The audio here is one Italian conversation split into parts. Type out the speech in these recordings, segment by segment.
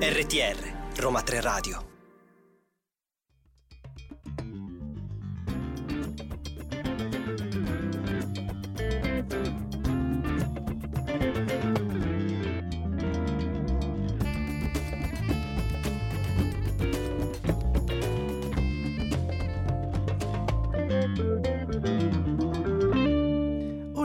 RTR, Roma 3 Radio.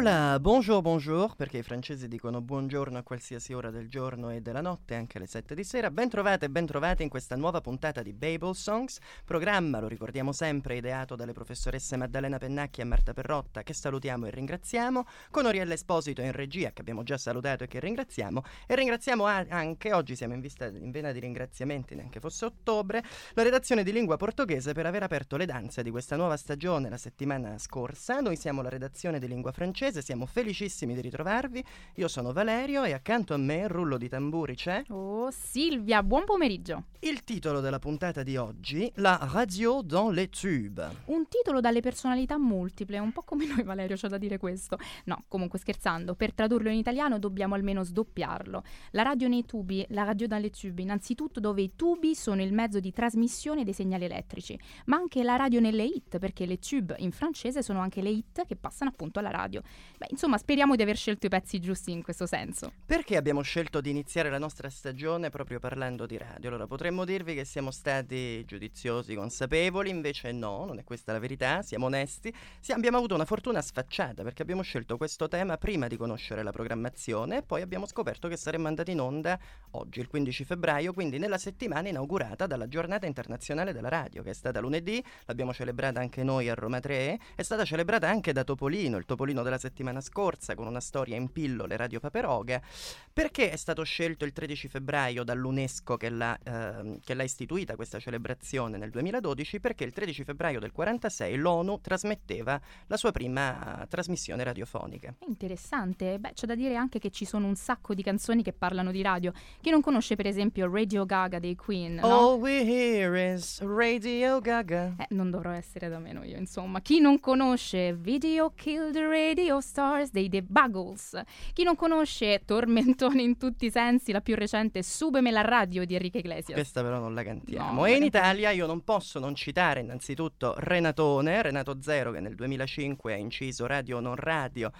Hola, bonjour, bonjour, perché i francesi dicono buongiorno a qualsiasi ora del giorno e della notte, anche alle 7 di sera. Bentrovate e bentrovati in questa nuova puntata di Babel Songs, programma, lo ricordiamo sempre, ideato dalle professoresse Maddalena Pennacchi e Marta Perrotta, che salutiamo e ringraziamo, con Oriella Esposito in regia, che abbiamo già salutato e che ringraziamo, e ringraziamo anche, oggi siamo in, vista, in vena di ringraziamenti, neanche fosse ottobre, la redazione di lingua portoghese per aver aperto le danze di questa nuova stagione la settimana scorsa. Noi siamo la redazione di lingua francese siamo felicissimi di ritrovarvi. Io sono Valerio e accanto a me, rullo di tamburi, c'è. Oh, Silvia, buon pomeriggio. Il titolo della puntata di oggi, La radio dans les tubes. Un titolo dalle personalità multiple, un po' come noi Valerio, c'è da dire questo. No, comunque scherzando, per tradurlo in italiano dobbiamo almeno sdoppiarlo. La radio nei tubi, la radio dans les tubes, innanzitutto dove i tubi sono il mezzo di trasmissione dei segnali elettrici, ma anche la radio nelle hit, perché le tube in francese sono anche le hit che passano appunto alla radio. Beh, insomma, speriamo di aver scelto i pezzi giusti in questo senso. Perché abbiamo scelto di iniziare la nostra stagione proprio parlando di radio? Allora, potremmo dirvi che siamo stati giudiziosi, consapevoli, invece no, non è questa la verità, siamo onesti. Sì, abbiamo avuto una fortuna sfacciata perché abbiamo scelto questo tema prima di conoscere la programmazione e poi abbiamo scoperto che saremmo andati in onda oggi, il 15 febbraio, quindi nella settimana inaugurata dalla Giornata Internazionale della Radio, che è stata lunedì, l'abbiamo celebrata anche noi a Roma 3, è stata celebrata anche da Topolino, il Topolino della settimana scorsa con una storia in pillole Radio Paperoga. Perché è stato scelto il 13 febbraio dall'UNESCO che l'ha, eh, che l'ha istituita questa celebrazione nel 2012? Perché il 13 febbraio del 46 l'ONU trasmetteva la sua prima trasmissione radiofonica. Interessante, beh c'è da dire anche che ci sono un sacco di canzoni che parlano di radio. Chi non conosce per esempio Radio Gaga dei Queen? No? All we hear is Radio Gaga. Eh, non dovrò essere da meno io, insomma. Chi non conosce Video Kill the Radio Stars dei The Buggles? Chi non conosce Tormentone in tutti i sensi, la più recente Subeme la radio di Enrique Iglesias? Questa però non la cantiamo. No, e in Italia io non posso non citare innanzitutto Renatone, Renato Zero che nel 2005 ha inciso Radio Non Radio,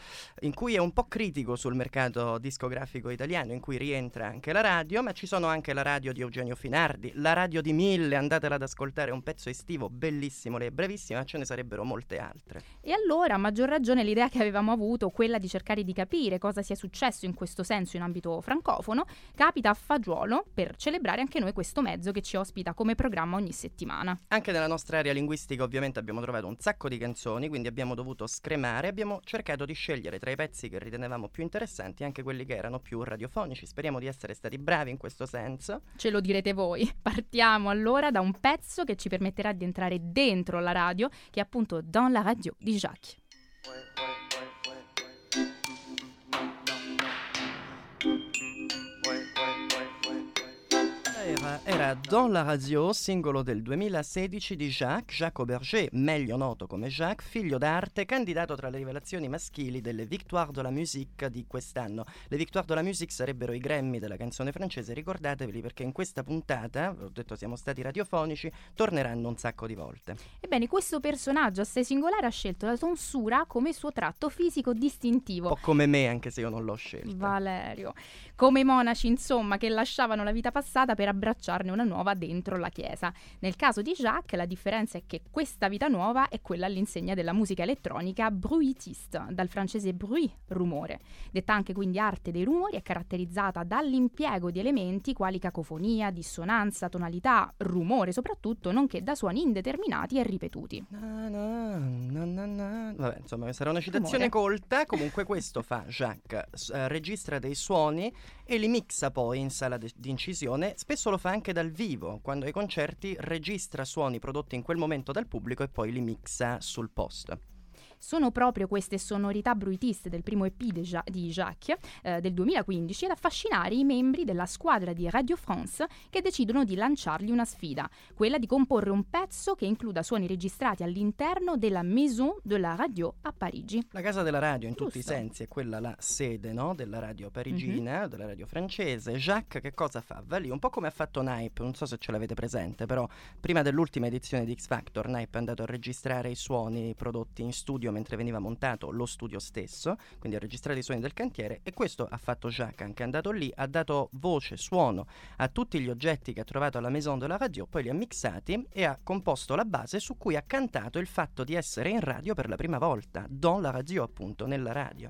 in cui è un po' critico sul mercato discografico italiano, in cui rientra anche la radio, ma ci sono anche la radio di Eugenio Finardi, la radio di Mille, andatela ad ascoltare, è un pezzo estivo bellissimo, lei è brevissima, ma ce ne sarebbero molte altre. E allora, a maggior ragione, l'idea che avevamo avuto, quella di cercare di capire cosa sia successo in questo senso in ambito francofono, capita a fagiolo per celebrare anche noi questo mezzo che ci ospita come programma ogni settimana. Anche nella nostra area linguistica ovviamente abbiamo trovato un sacco di canzoni, quindi abbiamo dovuto scremare, abbiamo cercato di scegliere tra i pezzi che ritenevamo più interessanti anche quelli che erano più radiofonici. Speriamo di essere stati bravi in questo senso. Ce lo direte voi. Partiamo allora da un pezzo che ci permetterà di entrare dentro la radio, che è appunto Dans la radio di Jacques. Era, era Dans la radio, singolo del 2016 di Jacques, Jacques Auberger, meglio noto come Jacques, figlio d'arte, candidato tra le rivelazioni maschili delle Victoire de la Musique di quest'anno. Le Victoire de la Musique sarebbero i Grammy della canzone francese, ricordateveli perché in questa puntata, ho detto siamo stati radiofonici, torneranno un sacco di volte. Ebbene, questo personaggio assai singolare ha scelto la tonsura come suo tratto fisico distintivo. O come me, anche se io non l'ho scelta. Valerio. Come i monaci, insomma, che lasciavano la vita passata per abbracciarne una nuova dentro la chiesa. Nel caso di Jacques, la differenza è che questa vita nuova è quella all'insegna della musica elettronica bruitiste, dal francese bruit, rumore. Detta anche quindi arte dei rumori, è caratterizzata dall'impiego di elementi quali cacofonia, dissonanza, tonalità, rumore soprattutto, nonché da suoni indeterminati e ripetuti. Na, na, na. Vabbè, insomma, sarà una citazione Amore. colta. Comunque, questo fa Jacques: eh, registra dei suoni e li mixa poi in sala di incisione. Spesso lo fa anche dal vivo, quando ai concerti registra suoni prodotti in quel momento dal pubblico e poi li mixa sul post. Sono proprio queste sonorità bruitiste del primo EP di, ja- di Jacques eh, del 2015 ad affascinare i membri della squadra di Radio France che decidono di lanciargli una sfida, quella di comporre un pezzo che includa suoni registrati all'interno della Maison de la Radio a Parigi. La casa della radio in tutti i Giusto. sensi è quella la sede no, della radio parigina, della radio francese. Jacques che cosa fa? Va lì un po' come ha fatto Nipe, non so se ce l'avete presente, però prima dell'ultima edizione di X Factor Nipe è andato a registrare i suoni prodotti in studio mentre veniva montato lo studio stesso, quindi a registrare i suoni del cantiere e questo ha fatto Jacques, anche è andato lì, ha dato voce, suono a tutti gli oggetti che ha trovato alla Maison de la Radio, poi li ha mixati e ha composto la base su cui ha cantato il fatto di essere in radio per la prima volta, dans la radio appunto, nella radio.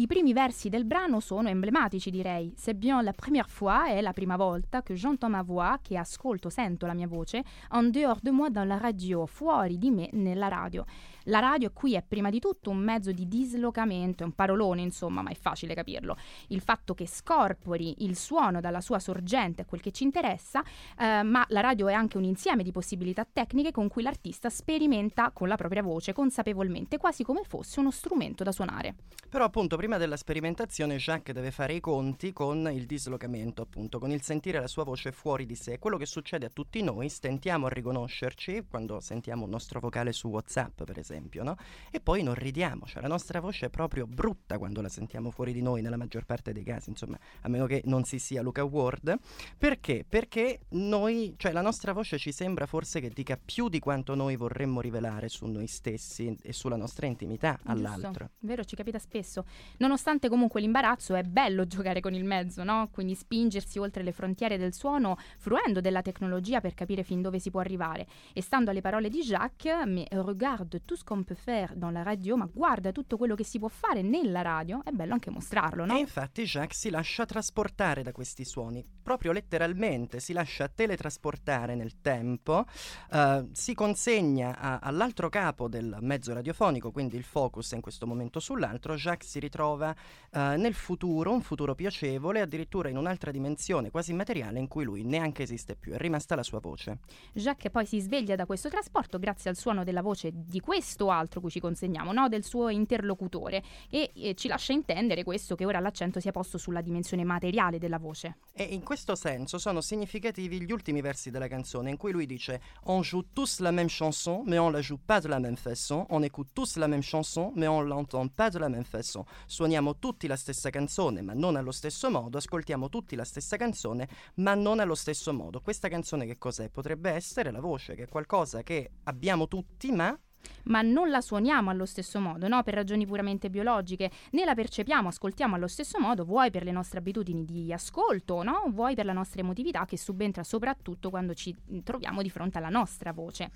I primi versi del brano sono emblematici, direi. C'est bien la première fois, è la prima volta che j'entends ma voix, che ascolto, sento la mia voce, en dehors de moi dans la radio, fuori di me nella radio. La radio qui è prima di tutto un mezzo di dislocamento, è un parolone insomma, ma è facile capirlo. Il fatto che scorpori il suono dalla sua sorgente è quel che ci interessa, eh, ma la radio è anche un insieme di possibilità tecniche con cui l'artista sperimenta con la propria voce, consapevolmente, quasi come fosse uno strumento da suonare. Però appunto prima della sperimentazione Jacques deve fare i conti con il dislocamento, appunto, con il sentire la sua voce fuori di sé. Quello che succede a tutti noi, stentiamo a riconoscerci quando sentiamo un nostro vocale su WhatsApp, per esempio, no? E poi non ridiamo, cioè la nostra voce è proprio brutta quando la sentiamo fuori di noi nella maggior parte dei casi, insomma, a meno che non si sia Luca Ward. Perché? Perché noi, cioè la nostra voce ci sembra forse che dica più di quanto noi vorremmo rivelare su noi stessi e sulla nostra intimità all'altro. Giusto, vero, ci capita spesso. Nonostante comunque l'imbarazzo è bello giocare con il mezzo, no? Quindi spingersi oltre le frontiere del suono, fruendo della tecnologia per capire fin dove si può arrivare. E stando alle parole di Jacques, mais regarde tout ce qu'on peut faire dans la radio, ma guarda tutto quello che si può fare nella radio, è bello anche mostrarlo, no? E infatti Jacques si lascia trasportare da questi suoni, proprio letteralmente si lascia teletrasportare nel tempo, eh, si consegna a- all'altro capo del mezzo radiofonico, quindi il focus è in questo momento sull'altro, Jacques si ritrova eh, nel futuro, un futuro piacevole, addirittura in un'altra dimensione quasi immateriale in cui lui neanche esiste più, è rimasta la sua voce. Jacques poi si sveglia da questo trasporto grazie al suono della voce di questo altro cui ci consegniamo, no? del suo interlocutore, e, e ci lascia intendere questo che ora l'accento sia posto sulla dimensione materiale della voce. E in questo senso sono significativi gli ultimi versi della canzone in cui lui dice On joue tous la même chanson mais on la joue pas de la même façon, on écoute tous la même chanson mais on l'entend pas de la même façon. Suoniamo tutti la stessa canzone ma non allo stesso modo, ascoltiamo tutti la stessa canzone ma non allo stesso modo. Questa canzone che cos'è? Potrebbe essere la voce, che è qualcosa che abbiamo tutti ma Ma non la suoniamo allo stesso modo, no? Per ragioni puramente biologiche, né la percepiamo, ascoltiamo allo stesso modo, vuoi per le nostre abitudini di ascolto, no? Vuoi per la nostra emotività che subentra soprattutto quando ci troviamo di fronte alla nostra voce.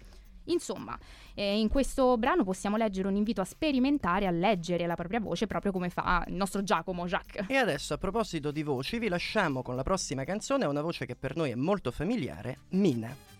Insomma, eh, in questo brano possiamo leggere un invito a sperimentare, a leggere la propria voce, proprio come fa il nostro Giacomo Jacques. E adesso a proposito di voci vi lasciamo con la prossima canzone, una voce che per noi è molto familiare, Mina.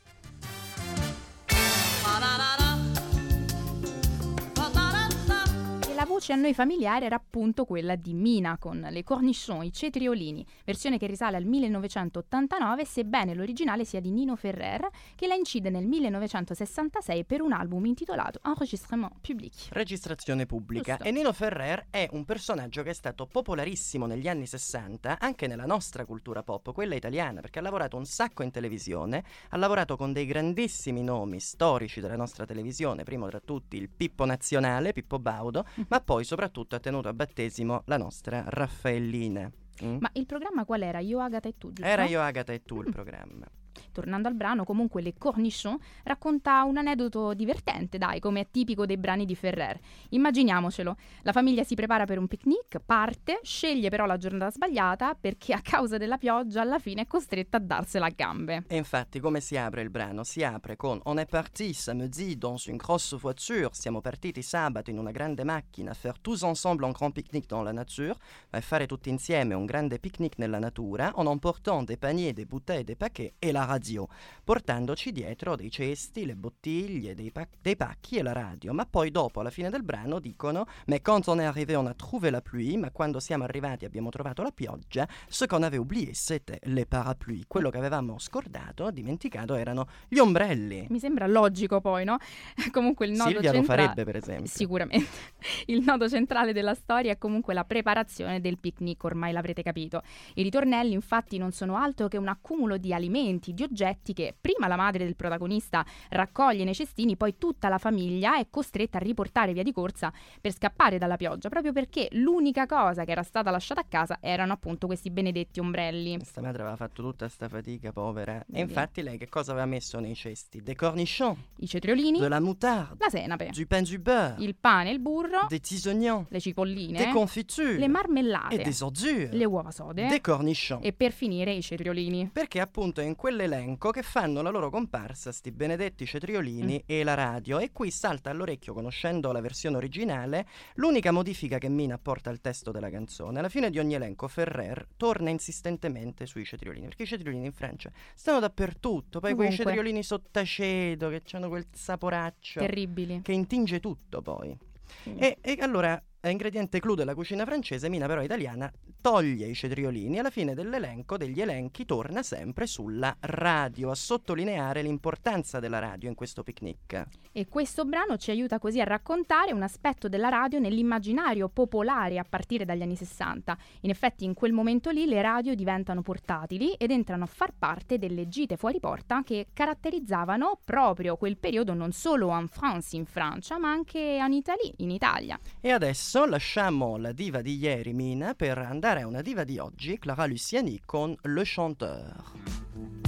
Voce a noi familiare era appunto quella di Mina con le cornichon, i cetriolini, versione che risale al 1989, sebbene l'originale sia di Nino Ferrer, che la incide nel 1966 per un album intitolato Enregistrement Public. Registrazione pubblica. Giusto. E Nino Ferrer è un personaggio che è stato popolarissimo negli anni 60 anche nella nostra cultura pop, quella italiana, perché ha lavorato un sacco in televisione, ha lavorato con dei grandissimi nomi storici della nostra televisione, primo tra tutti il Pippo Nazionale, Pippo Baudo, ma poi soprattutto ha tenuto a battesimo la nostra Raffaellina. Mm? Ma il programma qual era? Io, Agata e tu, giusto? Era io, Agata e tu il Mm. programma. Tornando al brano, comunque Le Cornichon racconta un aneddoto divertente, dai, come è tipico dei brani di Ferrer. Immaginiamocelo, la famiglia si prepara per un picnic, parte, sceglie però la giornata sbagliata perché a causa della pioggia alla fine è costretta a darsela a gambe. E infatti come si apre il brano? Si apre con On est parti samedi dans une grosse voiture. Siamo partiti sabato in una grande macchina faire tous ensemble un grand pique-nique dans la nature, fare tutti insieme un grande picnic nella natura, en emportant des paniers, des bouteilles, des paquets. E la la radio, portandoci dietro dei cesti, le bottiglie, dei, pac- dei pacchi e la radio. Ma poi dopo, alla fine del brano, dicono Mais quand on est arrivé, on a trouvé la pluie, ma quando siamo arrivati abbiamo trovato la pioggia, ce qu'on avait oublié c'était les parapluies. Quello che avevamo scordato, dimenticato, erano gli ombrelli. Mi sembra logico poi, no? Comunque il nodo Silvia lo centra- farebbe, per esempio. Sicuramente. Il nodo centrale della storia è comunque la preparazione del picnic, ormai l'avrete capito. I ritornelli infatti non sono altro che un accumulo di alimenti, di oggetti che prima la madre del protagonista raccoglie nei cestini, poi tutta la famiglia è costretta a riportare via di corsa per scappare dalla pioggia, proprio perché l'unica cosa che era stata lasciata a casa erano appunto questi benedetti ombrelli. Questa madre aveva fatto tutta sta fatica, povera. E Vedi. infatti lei che cosa aveva messo nei cesti? Des cornichons, I cetriolini, de la moutarde, la senape, du pain du beurre, il pane, il burro, des petits oignons, le cipolline, des confitures le e marmellate, des ordures, le uova sode des cornichons. e per finire i cetriolini. Perché appunto in quell'elenco che fanno la loro comparsa sti benedetti cetriolini e la radio e qui salta all'orecchio, conoscendo la versione originale, l'unica modifica che Mina apporta al testo della canzone. Alla fine di ogni elenco Ferrer torna insistentemente sui cetriolini, perché i cetriolini in Francia stanno dappertutto, poi quei Ovunque. cetriolini sottacedo che hanno quel saporaccio Terribili. che intinge tutto poi. Sì. E, e allora, a ingrediente clou della cucina francese, Mina però italiana toglie i cetriolini e alla fine dell'elenco, degli elenchi, torna sempre sulla radio, a sottolineare l'importanza della radio in questo picnic. E questo brano ci aiuta così a raccontare un aspetto della radio nell'immaginario popolare a partire dagli anni 60. In effetti in quel momento lì le radio diventano portatili ed entrano a far parte delle gite fuori porta che caratterizzavano proprio quel periodo non solo en France in Francia, ma anche en Italie in Italia. E adesso lasciamo la diva di ieri, Mina, per andare a una diva di oggi, Clara Luciani, con Le Chanteur.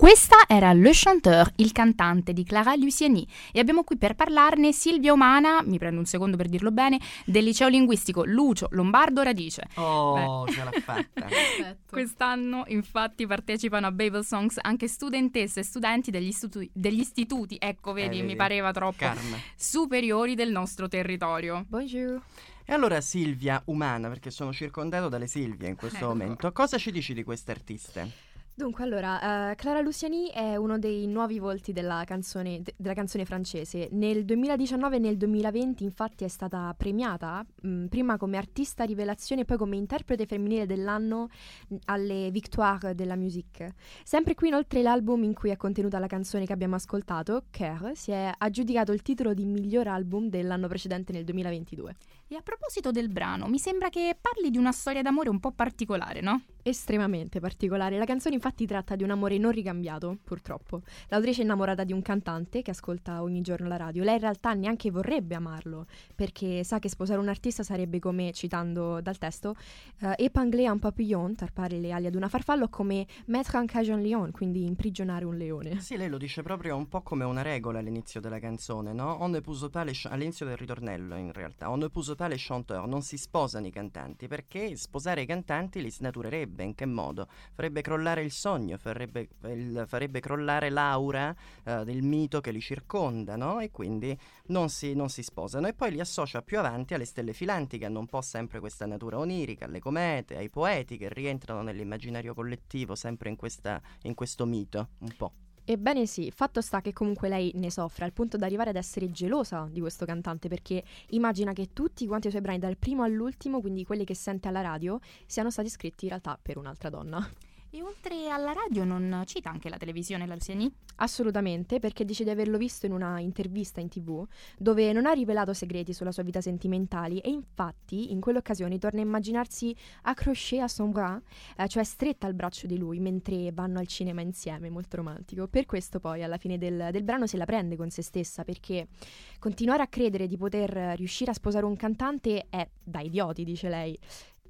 Questa era Le Chanteur, il cantante di Clara Luciani e abbiamo qui per parlarne Silvia Umana, mi prendo un secondo per dirlo bene, del liceo linguistico Lucio Lombardo Radice. Oh, ce l'ha fatta. Quest'anno infatti partecipano a Babel Songs anche studentesse e studenti degli, istitu- degli istituti, ecco vedi, Eh, mi vedi. pareva troppo, Karma. superiori del nostro territorio. Bonjour. E allora Silvia, umana, perché sono circondato dalle Silvie in questo Ecco. momento, cosa ci dici di queste artiste? Dunque, allora, eh, Clara Luciani è uno dei nuovi volti della canzone, de- della canzone francese. Nel 2019 e nel 2020, infatti, è stata premiata mh, prima come artista rivelazione e poi come interprete femminile dell'anno mh, alle Victoire de la Musique. Sempre qui, inoltre, l'album in cui è contenuta la canzone che abbiamo ascoltato, Cœur, si è aggiudicato il titolo di miglior album dell'anno precedente nel 2022. E a proposito del brano, mi sembra che parli di una storia d'amore un po' particolare, no? Estremamente particolare. La canzone infatti tratta di un amore non ricambiato, purtroppo. L'autrice è innamorata di un cantante che ascolta ogni giorno la radio. Lei in realtà neanche vorrebbe amarlo, perché sa che sposare un artista sarebbe come, citando dal testo, uh, épingler un papillon, tarpare le ali ad una farfalla, come mettre un lion, quindi imprigionare un leone. Sì, lei lo dice proprio un po' come una regola all'inizio della canzone, no? On ne pousse pas les all'inizio del ritornello, in realtà. On ne pousse pas les chanteurs, non si sposano i cantanti, perché sposare i cantanti li snaturerebbe. In che modo? Farebbe crollare il sogno, farebbe, farebbe crollare l'aura eh, del mito che li circonda, no? E quindi non si, non si sposano. E poi li associa più avanti alle stelle filanti, che hanno un po' sempre questa natura onirica, alle comete, ai poeti, che rientrano nell'immaginario collettivo, sempre in, questa, in questo mito, un po'. Ebbene sì, fatto sta che comunque lei ne soffre al punto da arrivare ad essere gelosa di questo cantante perché immagina che tutti quanti i suoi brani dal primo all'ultimo, quindi quelli che sente alla radio, siano stati scritti in realtà per un'altra donna. E oltre alla radio non cita anche la televisione la? Assolutamente, perché dice di averlo visto in una intervista in tv dove non ha rivelato segreti sulla sua vita sentimentali e infatti in quell'occasione torna a immaginarsi accroché à son bras, eh, cioè stretta al braccio di lui mentre vanno al cinema insieme, molto romantico. Per questo poi alla fine del, del brano se la prende con se stessa perché continuare a credere di poter riuscire a sposare un cantante è da idioti, dice lei.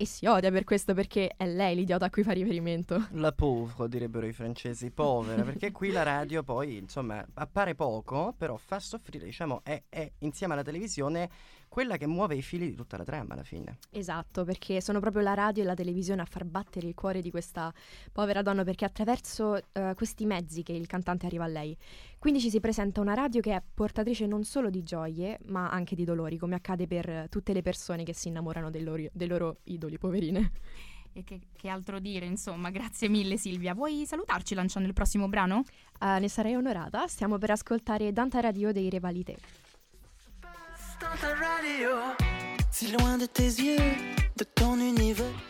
E si odia per questo perché è lei l'idiota a cui fa riferimento. La pauvre, direbbero i francesi, povera, perché qui la radio poi, insomma, appare poco, però fa soffrire, diciamo, è, è insieme alla televisione quella che muove i fili di tutta la trama alla fine. Esatto, perché sono proprio la radio e la televisione a far battere il cuore di questa povera donna, perché attraverso uh, questi mezzi che il cantante arriva a lei. Quindi ci si presenta una radio che è portatrice non solo di gioie, ma anche di dolori, come accade per tutte le persone che si innamorano dei loro, dei loro idoli, poverine. E che, che, altro dire, insomma, grazie mille Silvia. Vuoi salutarci lanciando il prossimo brano? Uh, ne sarei onorata. Stiamo per ascoltare Danta Radio dei Rivalité. Danta Radio, si loin de tes yeux.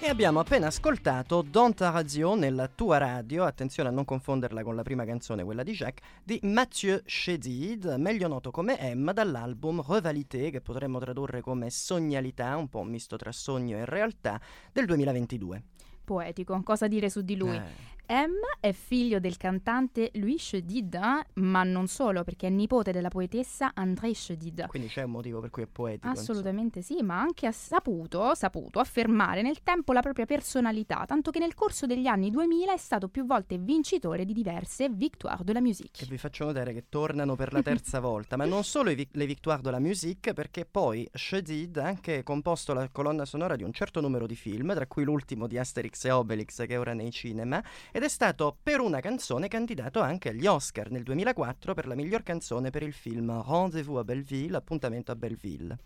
E abbiamo appena ascoltato Don't Radio nella tua radio, attenzione a non confonderla con la prima canzone, quella di Jacques, di Mathieu Chédid, meglio noto come M, dall'album Revalité, che potremmo tradurre come sognalità, un po' misto tra sogno e realtà, del 2022 poetico. Cosa dire su di lui? Eh. M è figlio del cantante Louis Chedid, ma non solo, perché è nipote della poetessa André Chedid. Quindi c'è un motivo per cui è poetico. Assolutamente insomma. sì, ma anche ha saputo, saputo affermare nel tempo la propria personalità, tanto che nel corso degli anni 2000 è stato più volte vincitore di diverse Victoire de la Musique. E vi faccio notare che tornano per la terza volta, ma non solo vi- le Victoire de la Musique, perché poi Chedid ha anche composto la colonna sonora di un certo numero di film, tra cui l'ultimo di Asterix e Obelix che è ora nei cinema, ed è stato per una canzone candidato anche agli Oscar nel 2004 per la miglior canzone per il film Rendezvous à Belleville, appuntamento a Belleville.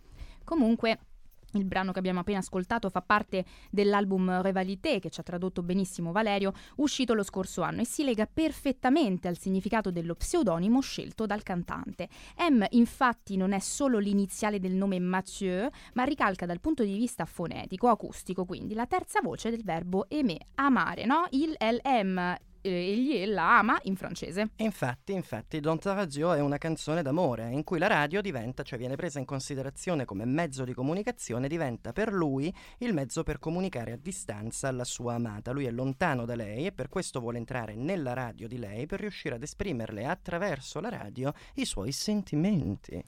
Comunque, il brano che abbiamo appena ascoltato fa parte dell'album Revalité, che ci ha tradotto benissimo Valerio, uscito lo scorso anno e si lega perfettamente al significato dello pseudonimo scelto dal cantante. M infatti non è solo l'iniziale del nome Mathieu, ma ricalca dal punto di vista fonetico, acustico, quindi la terza voce del verbo aimer, amare, no? Il LM egli la ama in francese. Infatti, infatti, Don Radio è una canzone d'amore in cui la radio diventa, cioè viene presa in considerazione come mezzo di comunicazione, diventa per lui il mezzo per comunicare a distanza alla sua amata. Lui è lontano da lei e per questo vuole entrare nella radio di lei per riuscire ad esprimerle attraverso la radio i suoi sentimenti.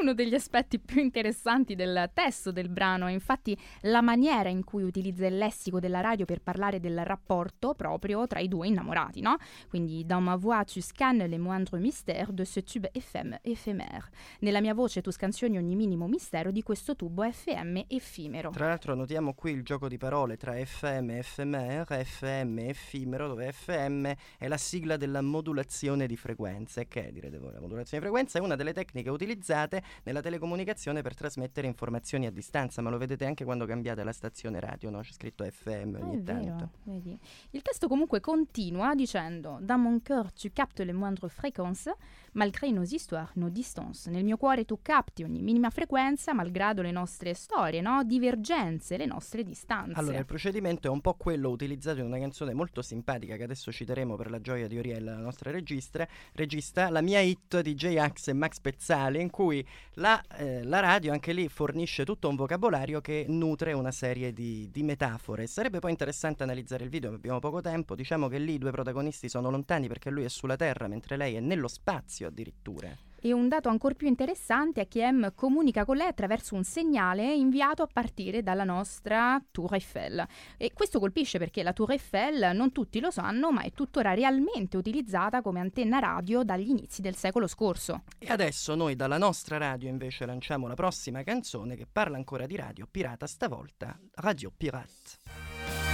Uno degli aspetti più interessanti del testo del brano è infatti la maniera in cui utilizza il lessico della radio per parlare del rapporto proprio tra i due innamorati innamorati, no? Quindi dans ma voix tu scannes les moindres mystères de ce tube FM éphémère. Nella mia voce tu scansioni ogni minimo mistero di questo tubo FM effimero. Tra l'altro notiamo qui il gioco di parole tra FM e ephemer, FM e effimero, dove FM è la sigla della modulazione di frequenze, che direte voi, la modulazione di frequenza è una delle tecniche utilizzate nella telecomunicazione per trasmettere informazioni a distanza, ma lo vedete anche quando cambiate la stazione radio, no? C'è scritto FM ogni è tanto. Vero. Il testo comunque continua continua dicendo Dans mon cœur tu captes le moindres fréquences, malgré nos histoires, nos distances. Nel mio cuore tu capti ogni minima frequenza, malgrado le nostre storie, no? divergenze, le nostre distanze. Allora, il procedimento è un po' quello utilizzato in una canzone molto simpatica che adesso citeremo per la gioia di Oriella, la nostra registra, regista, la mia hit di J-Ax e Max Pezzali, in cui la, eh, la, radio anche lì fornisce tutto un vocabolario che nutre una serie di, di metafore. Sarebbe poi interessante analizzare il video, ma abbiamo poco tempo. Diciamo che lì i due protagonisti sono lontani perché lui è sulla Terra mentre lei è nello spazio addirittura. E un dato ancora più interessante è che M comunica con lei attraverso un segnale inviato a partire dalla nostra Tour Eiffel. E questo colpisce perché la Tour Eiffel, non tutti lo sanno, ma è tuttora realmente utilizzata come antenna radio dagli inizi del secolo scorso. E adesso noi dalla nostra radio invece lanciamo la prossima canzone che parla ancora di radio pirata, stavolta Radio Pirate.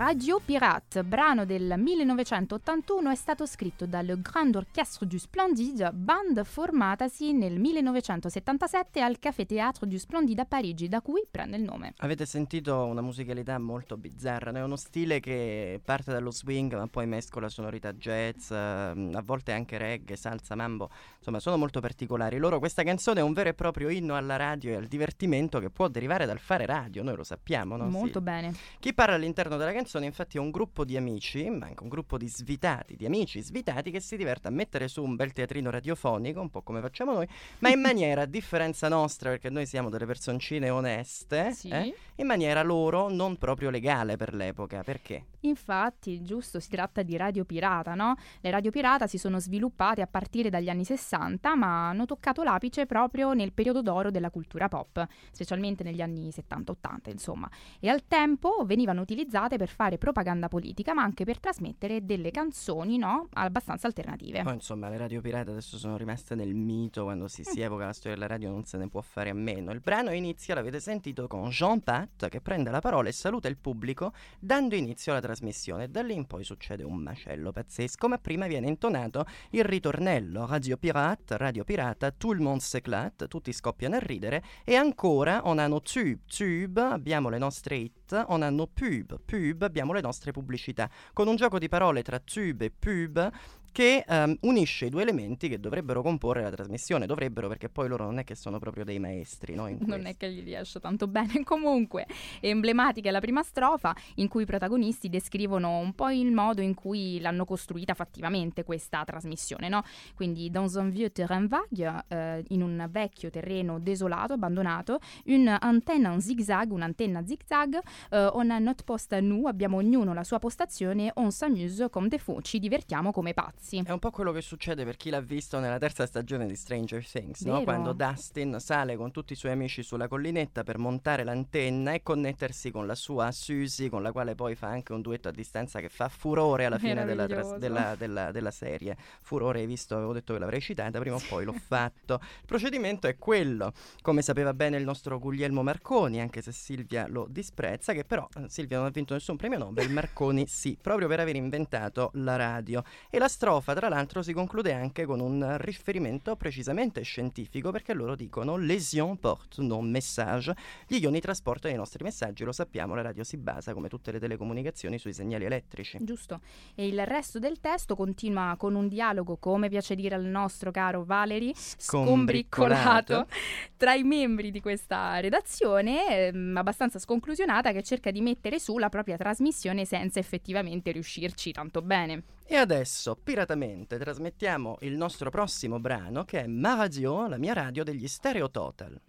Radio Pirate, brano del 1981, è stato scritto dal Grand Orchestre du Splendide, band formatasi nel 1977 al Café Théâtre du Splendide a Parigi, da cui prende il nome. Avete sentito una musicalità molto bizzarra, è uno stile che parte dallo swing ma poi mescola sonorità jazz, ehm, a volte anche reggae, salsa, mambo, insomma sono molto particolari. Loro questa canzone è un vero e proprio inno alla radio e al divertimento che può derivare dal fare radio, noi lo sappiamo, no? Molto sì. bene. Chi parla all'interno della canzone canzone infatti è un gruppo di amici, ma anche un gruppo di svitati, di amici svitati che si diverte a mettere su un bel teatrino radiofonico, un po' come facciamo noi, ma in maniera, a differenza nostra, perché noi siamo delle personcine oneste, sì. eh, in maniera loro non proprio legale per l'epoca. Perché? Infatti, giusto, si tratta di radio pirata, no? Le radio pirata si sono sviluppate a partire dagli anni 60, ma hanno toccato l'apice proprio nel periodo d'oro della cultura pop, specialmente negli anni 70-80, insomma. E al tempo venivano utilizzate per fare propaganda politica, ma anche per trasmettere delle canzoni, no? Abbastanza alternative. Poi insomma le radio pirate adesso sono rimaste nel mito, quando si, si evoca la storia della radio non se ne può fare a meno. Il brano inizia, l'avete sentito, con Jean Pat che prende la parola e saluta il pubblico dando inizio alla trasmissione. Da lì in poi succede un macello pazzesco, ma prima viene intonato il ritornello Radio Pirate, Radio Pirata, tout le monde s'éclate, tutti scoppiano a ridere e ancora on nos tube, tube, abbiamo le nostre hit, on a nos pub, pub, abbiamo le nostre pubblicità. Con un gioco di parole tra tube e pub che um, unisce i due elementi che dovrebbero comporre la trasmissione. Dovrebbero perché poi loro non è che sono proprio dei maestri. No, non è che gli riesce tanto bene. Comunque, è emblematica la prima strofa in cui i protagonisti descrivono un po' il modo in cui l'hanno costruita fattivamente questa trasmissione. No? Quindi, dans un vieux terrain vague, eh, in un vecchio terreno desolato, abbandonato, un'antenna en zigzag, un'antenna zigzag, eh, on a notre poste à nous, abbiamo ognuno la sua postazione, on s'amuse comme des fous, ci divertiamo come pazzi. È un po' quello che succede per chi l'ha visto nella terza stagione di Stranger Things, no? quando Dustin sale con tutti i suoi amici sulla collinetta per montare l'antenna e connettersi con la sua Susie, con la quale poi fa anche un duetto a distanza che fa furore alla fine della, della, della, della, serie. Furore, hai visto, avevo detto che l'avrei citata, prima o poi l'ho fatto. Il procedimento è quello, come sapeva bene il nostro Guglielmo Marconi, anche se Silvia lo disprezza, che però eh, Silvia non ha vinto nessun premio Nobel, Marconi sì, proprio per aver inventato la radio. E la strofa, tra l'altro, si conclude anche con un riferimento precisamente scientifico perché loro dicono les ions portent nos messages. Gli ioni trasportano i nostri messaggi, lo sappiamo, la radio si basa come tutte le telecomunicazioni sui segnali elettrici. Giusto. E il resto del testo continua con un dialogo, come piace dire al nostro caro Valery, scombriccolato tra i membri di questa redazione, ehm, abbastanza sconclusionata, che cerca di mettere su la propria trasmissione senza effettivamente riuscirci tanto bene. E adesso, piratamente, trasmettiamo il nostro prossimo brano che è Ma Radio, la mia radio degli Stereo Total.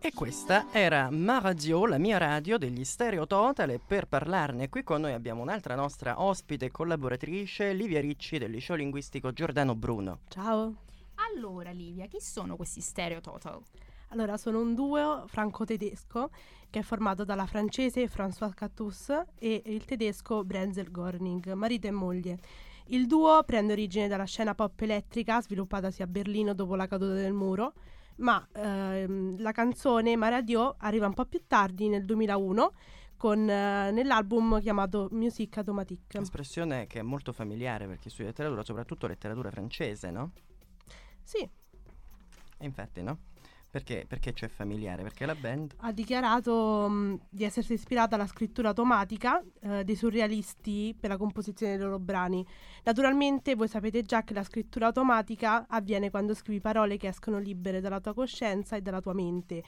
E questa era Ma Radio, la mia radio degli Stereo Total e per parlarne qui con noi abbiamo un'altra nostra ospite e collaboratrice, Livia Ricci del liceo linguistico Giordano Bruno. Ciao. Allora Livia, chi sono questi Stereo Total? Allora, sono un duo franco-tedesco che è formato dalla francese François Catus e il tedesco Brenzel Gorning, marito e moglie. Il duo prende origine dalla scena pop elettrica sviluppatasi a Berlino dopo la caduta del muro, ma ehm, la canzone Maradio arriva un po' più tardi, nel 2001, con, eh, nell'album chiamato Musique Automatique. Espressione che è molto familiare per chi studia letteratura, soprattutto letteratura francese, no? Sì. E infatti, no? Perché, perché c'è familiare? Perché la band ha dichiarato mh, di essersi ispirata alla scrittura automatica eh, dei surrealisti per la composizione dei loro brani. Naturalmente voi sapete già che la scrittura automatica avviene quando scrivi parole che escono libere dalla tua coscienza e dalla tua mente.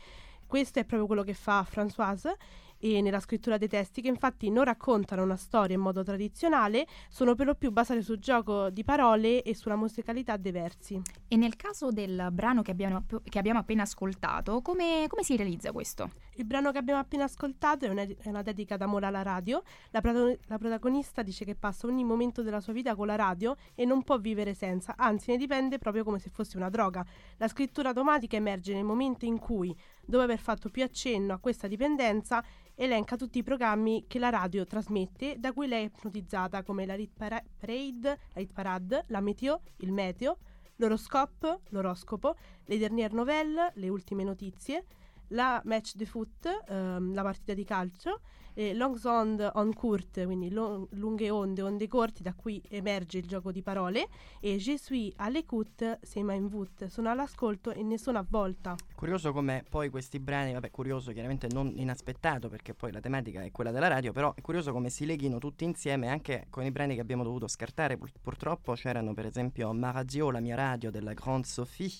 Questo è proprio quello che fa Françoise e nella scrittura dei testi, che infatti non raccontano una storia in modo tradizionale, sono per lo più basate sul gioco di parole e sulla musicalità dei versi. E nel caso del brano che abbiamo, che abbiamo appena ascoltato, come, come, si realizza questo? Il brano che abbiamo appena ascoltato è una, è una dedica d'amore alla radio. La, prato- la protagonista dice che passa ogni momento della sua vita con la radio e non può vivere senza, anzi ne dipende proprio come se fosse una droga. La scrittura automatica emerge nel momento in cui, dopo aver fatto più accenno a questa dipendenza, elenca tutti i programmi che la radio trasmette, da cui lei è ipnotizzata, come la Rit Parade, la Hit Parade, la Meteo, il Meteo, l'Oroscope, l'oroscopo, le dernière novelle, le ultime notizie, la Match de Foot, ehm, la partita di calcio, eh, Longs on, on court, quindi long, lunghe onde, onde corti, da cui emerge il gioco di parole, e Je suis à l'écoute, c'est in voûte, sono all'ascolto e ne sono avvolta. Curioso come poi questi brani, vabbè curioso chiaramente non inaspettato perché poi la tematica è quella della radio, però è curioso come si leghino tutti insieme anche con i brani che abbiamo dovuto scartare, Pur- purtroppo c'erano per esempio Ma Radio, la mia radio della Grande Sophie,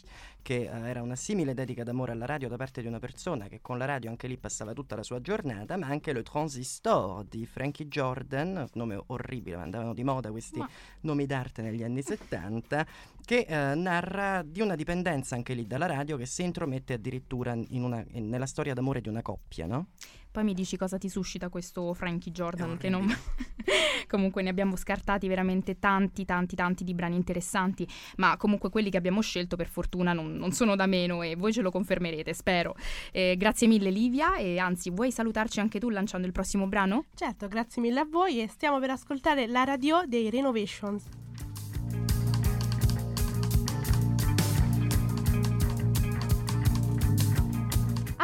che eh, era una simile dedica d'amore alla radio da parte di una persona che con la radio anche lì passava tutta la sua giornata, ma anche Le Transistor di Frankie Jordan, nome orribile, andavano di moda questi ma... nomi d'arte negli anni 70, che eh, narra di una dipendenza anche lì dalla radio che si intromette addirittura in una, in, nella storia d'amore di una coppia, no? Poi mi dici cosa ti suscita questo Frankie Jordan, che non... comunque ne abbiamo scartati veramente tanti, tanti, tanti di brani interessanti, ma comunque quelli che abbiamo scelto per fortuna non, non sono da meno e voi ce lo confermerete, spero. Eh, grazie mille Livia e anzi vuoi salutarci anche tu lanciando il prossimo brano? Certo, grazie mille a voi e stiamo per ascoltare la radio dei Renovations.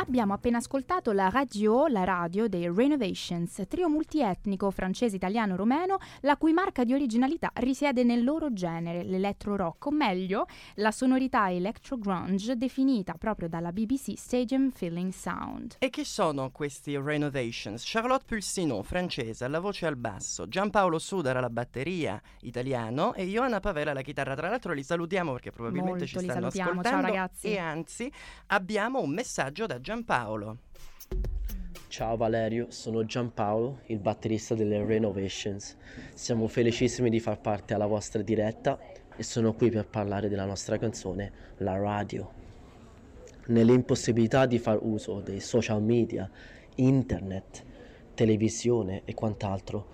Abbiamo appena ascoltato la radio, la radio dei Renovations, trio multietnico francese-italiano-romeno, la cui marca di originalità risiede nel loro genere, l'electro rock, o meglio, la sonorità electro grunge definita proprio dalla BBC Stadium Feeling Sound. E chi sono questi Renovations? Charlotte Pulsino, francese, alla voce al basso, Giampaolo Sudar alla batteria, italiano, e Ioana Pavela alla chitarra. Tra l'altro li salutiamo perché probabilmente Molto ci stanno ascoltando. Ciao, ragazzi. E anzi abbiamo un messaggio da Giampaolo. Ciao Valerio, sono Giampaolo, il batterista delle Renovations. Siamo felicissimi di far parte alla vostra diretta e sono qui per parlare della nostra canzone, La Radio. Nell'impossibilità di far uso dei social media, internet, televisione e quant'altro,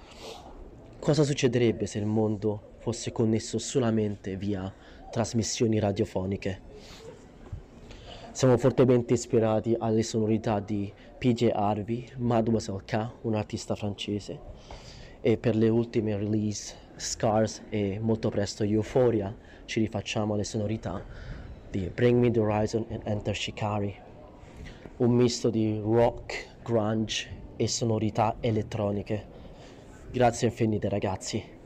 cosa succederebbe se il mondo fosse connesso solamente via trasmissioni radiofoniche? Siamo fortemente ispirati alle sonorità di PJ Harvey, Mademoiselle K, un artista francese, e per le ultime release Scars e molto presto Euphoria ci rifacciamo alle sonorità di Bring Me the Horizon e Enter Shikari, un misto di rock, grunge e sonorità elettroniche. Grazie infinite ragazzi.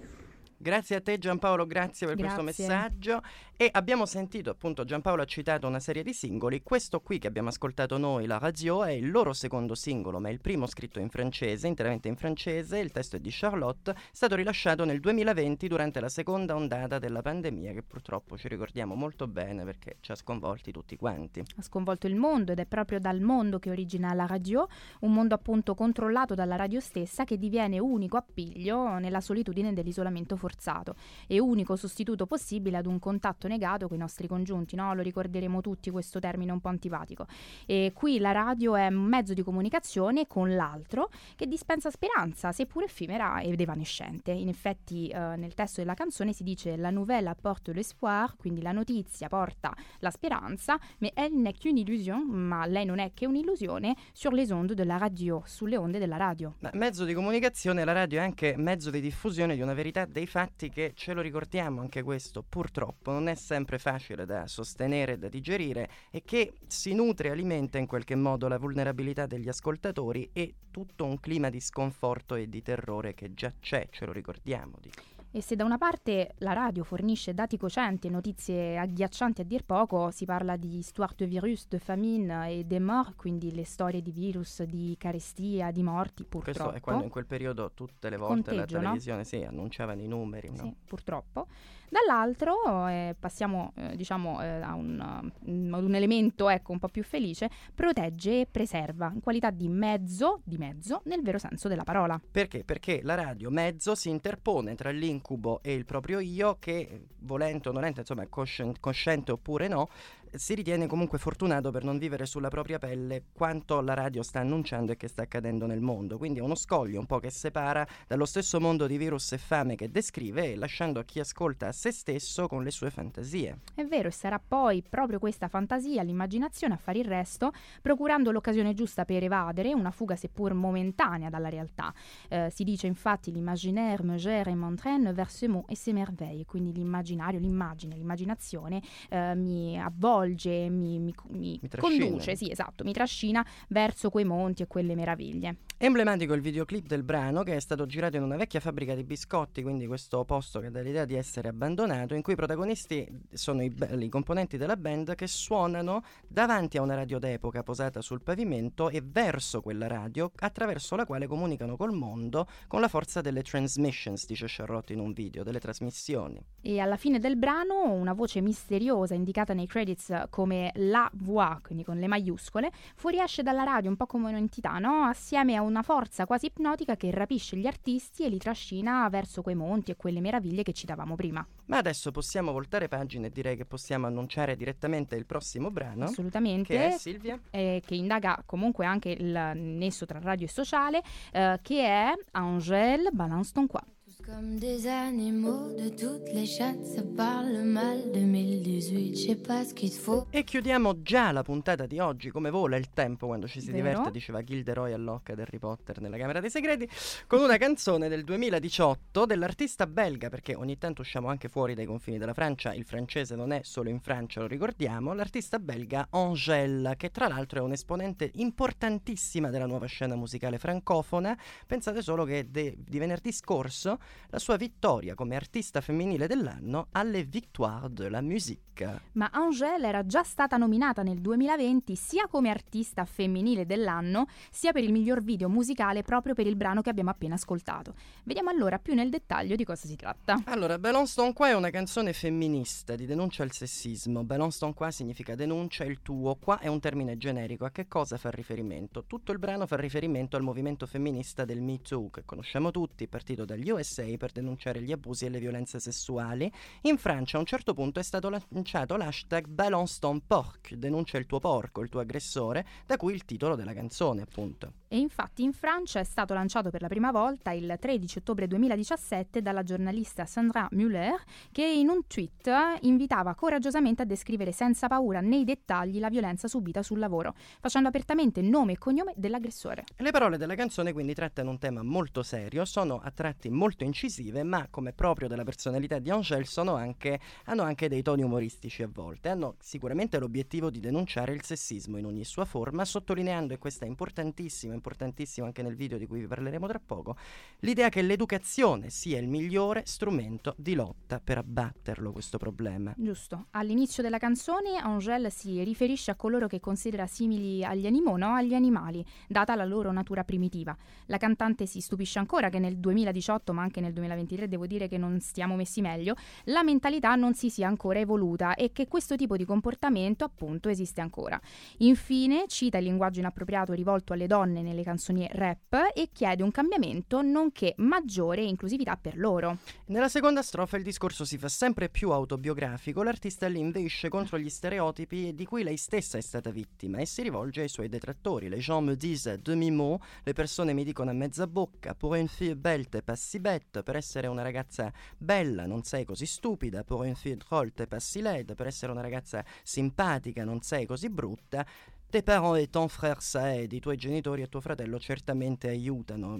Grazie a te Giampaolo, grazie per questo Grazie. messaggio. E abbiamo sentito, appunto, Giampaolo ha citato una serie di singoli. Questo qui che abbiamo ascoltato noi, La Radio, è il loro secondo singolo, ma è il primo scritto in francese, interamente in francese. Il testo è di Charlotte, è stato rilasciato nel 2020 durante la seconda ondata della pandemia, che purtroppo ci ricordiamo molto bene perché ci ha sconvolti tutti quanti. ha sconvolto il mondo ed è proprio dal mondo che origina la radio, un mondo appunto controllato dalla radio stessa che diviene unico appiglio nella solitudine dell'isolamento forzato e unico sostituto possibile ad un contatto negato con i nostri congiunti, no? Lo ricorderemo tutti questo termine un po' antipatico. E qui la radio è un mezzo di comunicazione con l'altro che dispensa speranza, seppur effimera ed evanescente. In effetti eh, nel testo della canzone si dice la nouvelle apporte l'espoir, quindi la notizia porta la speranza, mais elle n'est qu'une illusion, ma lei non è che un'illusione, sur les ondes de la radio, sulle onde della radio. Ma mezzo di comunicazione, la radio è anche mezzo di diffusione di una verità dei fatti che ce lo ricordiamo anche questo, purtroppo non è sempre facile da sostenere e da digerire e che si nutre e alimenta in qualche modo la vulnerabilità degli ascoltatori e tutto un clima di sconforto e di terrore che già c'è, ce lo ricordiamo. dico. E se da una parte la radio fornisce dati cocenti e notizie agghiaccianti a dir poco, si parla di histoire de virus, de famine e de mort, quindi le storie di virus, di carestia, di morti, purtroppo. Questo è quando in quel periodo tutte le volte Conteggio, la no? televisione sì, annunciavano i numeri. no? Sì, purtroppo. Dall'altro eh, passiamo eh, diciamo, eh, a un, uh, ad un elemento ecco, un po' più felice, protegge e preserva in qualità di mezzo, di mezzo nel vero senso della parola. Perché? Perché la radio mezzo si interpone tra l'incubo e il proprio io che, volente o nolente, insomma, coscien- cosciente oppure no, si ritiene comunque fortunato per non vivere sulla propria pelle quanto la radio sta annunciando e che sta accadendo nel mondo. Quindi è uno scoglio un po' che separa dallo stesso mondo di virus e fame che descrive, lasciando a chi ascolta a se stesso con le sue fantasie. È vero, e sarà poi proprio questa fantasia, l'immaginazione a fare il resto, procurando l'occasione giusta per evadere una fuga seppur momentanea dalla realtà. Eh, si dice infatti l'imaginaire me gère et m'entraîne vers ce mot et ses merveilles, quindi l'immaginario, l'immagine, l'immaginazione eh, mi avvolge, mi, mi- mi Mi trascina. conduce, sì esatto, mi trascina verso quei monti e quelle meraviglie. Emblematico il videoclip del brano che è stato girato in una vecchia fabbrica di biscotti, quindi questo posto che dà l'idea di essere abbandonato, in cui i protagonisti sono i, i componenti della band che suonano davanti a una radio d'epoca posata sul pavimento e verso quella radio attraverso la quale comunicano col mondo con la forza delle transmissions, dice Charlotte in un video, delle trasmissioni. E alla fine del brano una voce misteriosa indicata nei credits Voice come la voix, quindi con le maiuscole, fuoriesce dalla radio un po' come un'entità, no? Assieme a una forza quasi ipnotica che rapisce gli artisti e li trascina verso quei monti e quelle meraviglie che citavamo prima. Ma adesso possiamo voltare pagina e direi che possiamo annunciare direttamente il prossimo brano. Assolutamente. Che è Silvia? eh, che indaga comunque anche il nesso tra radio e sociale, eh, che è Angèle Balance ton quoi. Comme des animaux de toutes les chattes, ça parle mal 2018, je sais pas ce qu'il faut. E chiudiamo già la puntata di oggi, come vola il tempo quando ci si Vero? diverte, diceva Gilderoy all'occa di Harry Potter nella Camera dei Segreti, con una canzone del 2018 dell'artista belga, perché ogni tanto usciamo anche fuori dai confini della Francia, il francese non è solo in Francia, lo ricordiamo, l'artista belga Angèle, che tra l'altro è un esponente importantissima della nuova scena musicale francofona, pensate solo che de- di venerdì scorso la sua vittoria come artista femminile dell'anno alle Victoire de la Musique. Ma Angèle era già stata nominata nel 2020 sia come artista femminile dell'anno, sia per il miglior video musicale proprio per il brano che abbiamo appena ascoltato. Vediamo allora più nel dettaglio di cosa si tratta. Allora, Balance ton qua è una canzone femminista di denuncia al sessismo. Balance ton qua significa denuncia il tuo, qua è un termine generico. A che cosa fa riferimento? Tutto il brano fa riferimento al movimento femminista del Me Too, che conosciamo tutti, partito dagli USA per denunciare gli abusi e le violenze sessuali. In Francia a un certo punto è stato lanciato l'hashtag Balance ton porc, denuncia il tuo porco, il tuo aggressore, da cui il titolo della canzone, appunto. E infatti in Francia è stato lanciato per la prima volta il 13 ottobre 2017 dalla giornalista Sandra Muller che in un tweet invitava coraggiosamente a descrivere senza paura nei dettagli la violenza subita sul lavoro, facendo apertamente nome e cognome dell'aggressore. Le parole della canzone quindi trattano un tema molto serio, sono a tratti molto incisive, ma come proprio della personalità di Angèle anche, hanno anche dei toni umoristici a volte. Hanno sicuramente l'obiettivo di denunciare il sessismo in ogni sua forma, sottolineando, e questa è importantissima, importantissimo anche nel video di cui vi parleremo tra poco, l'idea che l'educazione sia il migliore strumento di lotta per abbatterlo questo problema. Giusto. All'inizio della canzone Angèle si riferisce a coloro che considera simili agli animali, no? agli animali, data la loro natura primitiva. La cantante si stupisce ancora che nel 2018, ma anche nel 2023 devo dire che non stiamo messi meglio, la mentalità non si sia ancora evoluta e che questo tipo di comportamento appunto esiste ancora. Infine cita il linguaggio inappropriato rivolto alle donne nelle canzoni rap e chiede un cambiamento nonché maggiore inclusività per loro. Nella seconda strofa il discorso si fa sempre più autobiografico, l'artista lì inveisce contro gli stereotipi di cui lei stessa è stata vittima e si rivolge ai suoi detrattori. Les gens me disent demi-mot, le persone mi dicono a mezza bocca, pour une fille belle t'es pas si bête, per essere una ragazza bella non sei così stupida, pour une fille drôle t'es pas si laide, per essere una ragazza simpatica non sei così brutta. Tes parents et ton frère s'aident, i tuoi genitori e tuo fratello certamente aiutano.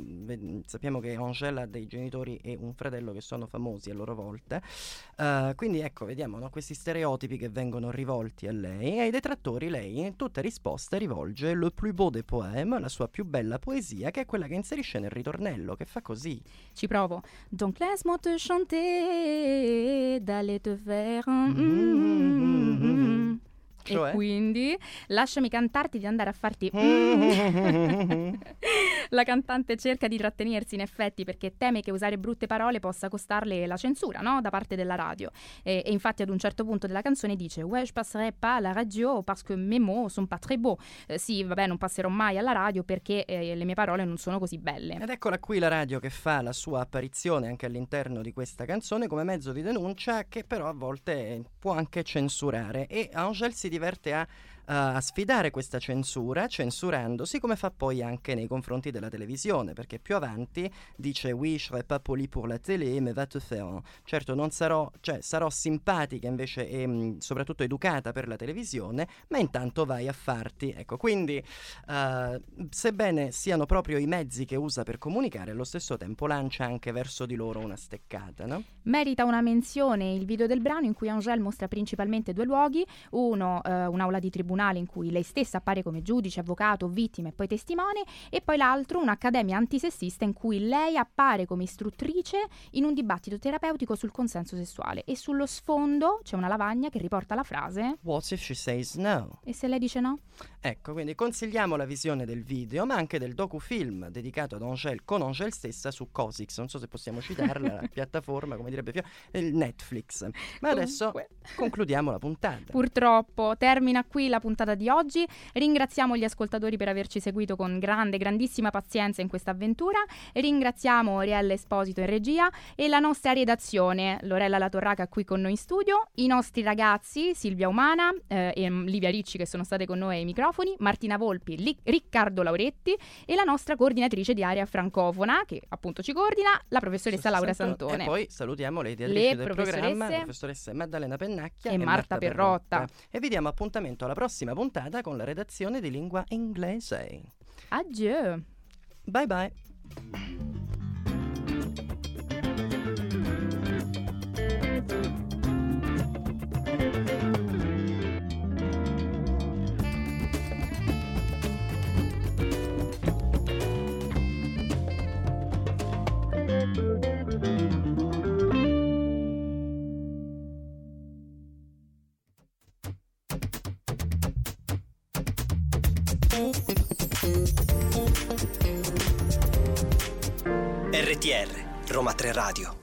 Sappiamo che Angela ha dei genitori e un fratello che sono famosi a loro volta. Eh, quindi ecco, vediamo no, questi stereotipi che vengono rivolti a lei e ai detrattori lei in tutta risposta rivolge le plus beau des poèmes, la sua più bella poesia, che è quella che inserisce nel ritornello, che fa così. Ci provo. Donc laisse-moi te chanter, d'aller te faire. un- mm-hmm. Cioè? E quindi lasciami cantarti di andare a farti. la cantante cerca di trattenersi in effetti perché teme che usare brutte parole possa costarle la censura no? da parte della radio. E, e infatti ad un certo punto della canzone dice Ouais, je passerai pas à la radio parce que mes mots sont pas très beaux. Eh, sì, vabbè, non passerò mai alla radio perché eh, le mie parole non sono così belle. Ed eccola qui la radio che fa la sua apparizione anche all'interno di questa canzone come mezzo di denuncia che però a volte può anche censurare e Angel si diverte a, a sfidare questa censura censurandosi come fa poi anche nei confronti della televisione perché più avanti dice oui je serai pas poli pour la télé mais va te faire certo non sarò cioè sarò simpatica invece e mh, soprattutto educata per la televisione ma intanto vai a farti ecco quindi eh, sebbene siano proprio i mezzi che usa per comunicare allo stesso tempo lancia anche verso di loro una steccata no? Merita una menzione il video del brano in cui Angèle mostra principalmente due luoghi, uno eh, un'aula di tribunale tribunale in cui lei stessa appare come giudice, avvocato, vittima e poi testimone, e poi l'altro un'accademia antisessista in cui lei appare come istruttrice in un dibattito terapeutico sul consenso sessuale e sullo sfondo c'è una lavagna che riporta la frase What if she says no? E se lei dice no? Ecco, quindi consigliamo la visione del video, ma anche del docufilm dedicato ad Angèle con Angèle stessa su Cosix. Non so se possiamo citarla, la piattaforma, come direbbe Fio, Netflix. Ma adesso Comunque. concludiamo la puntata. Purtroppo termina qui la puntata di oggi. Ringraziamo gli ascoltatori per averci seguito con grande, grandissima pazienza in questa avventura. Ringraziamo Oriella Esposito in regia e la nostra redazione, Lorella Latorraca qui con noi in studio, i nostri ragazzi Silvia Umana eh, e Livia Ricci che sono state con noi ai microfoni, Martina Volpi, Li- Riccardo Lauretti e la nostra coordinatrice di area francofona che appunto ci coordina, la professoressa Laura Santone. E poi salutiamo le ideatrici Le del programma, le professoresse Maddalena Pennacchia e Marta Perrotta. E vi diamo appuntamento alla prossima puntata con la redazione di lingua inglese. Adieu! Bye bye. RTR, Roma 3 Radio.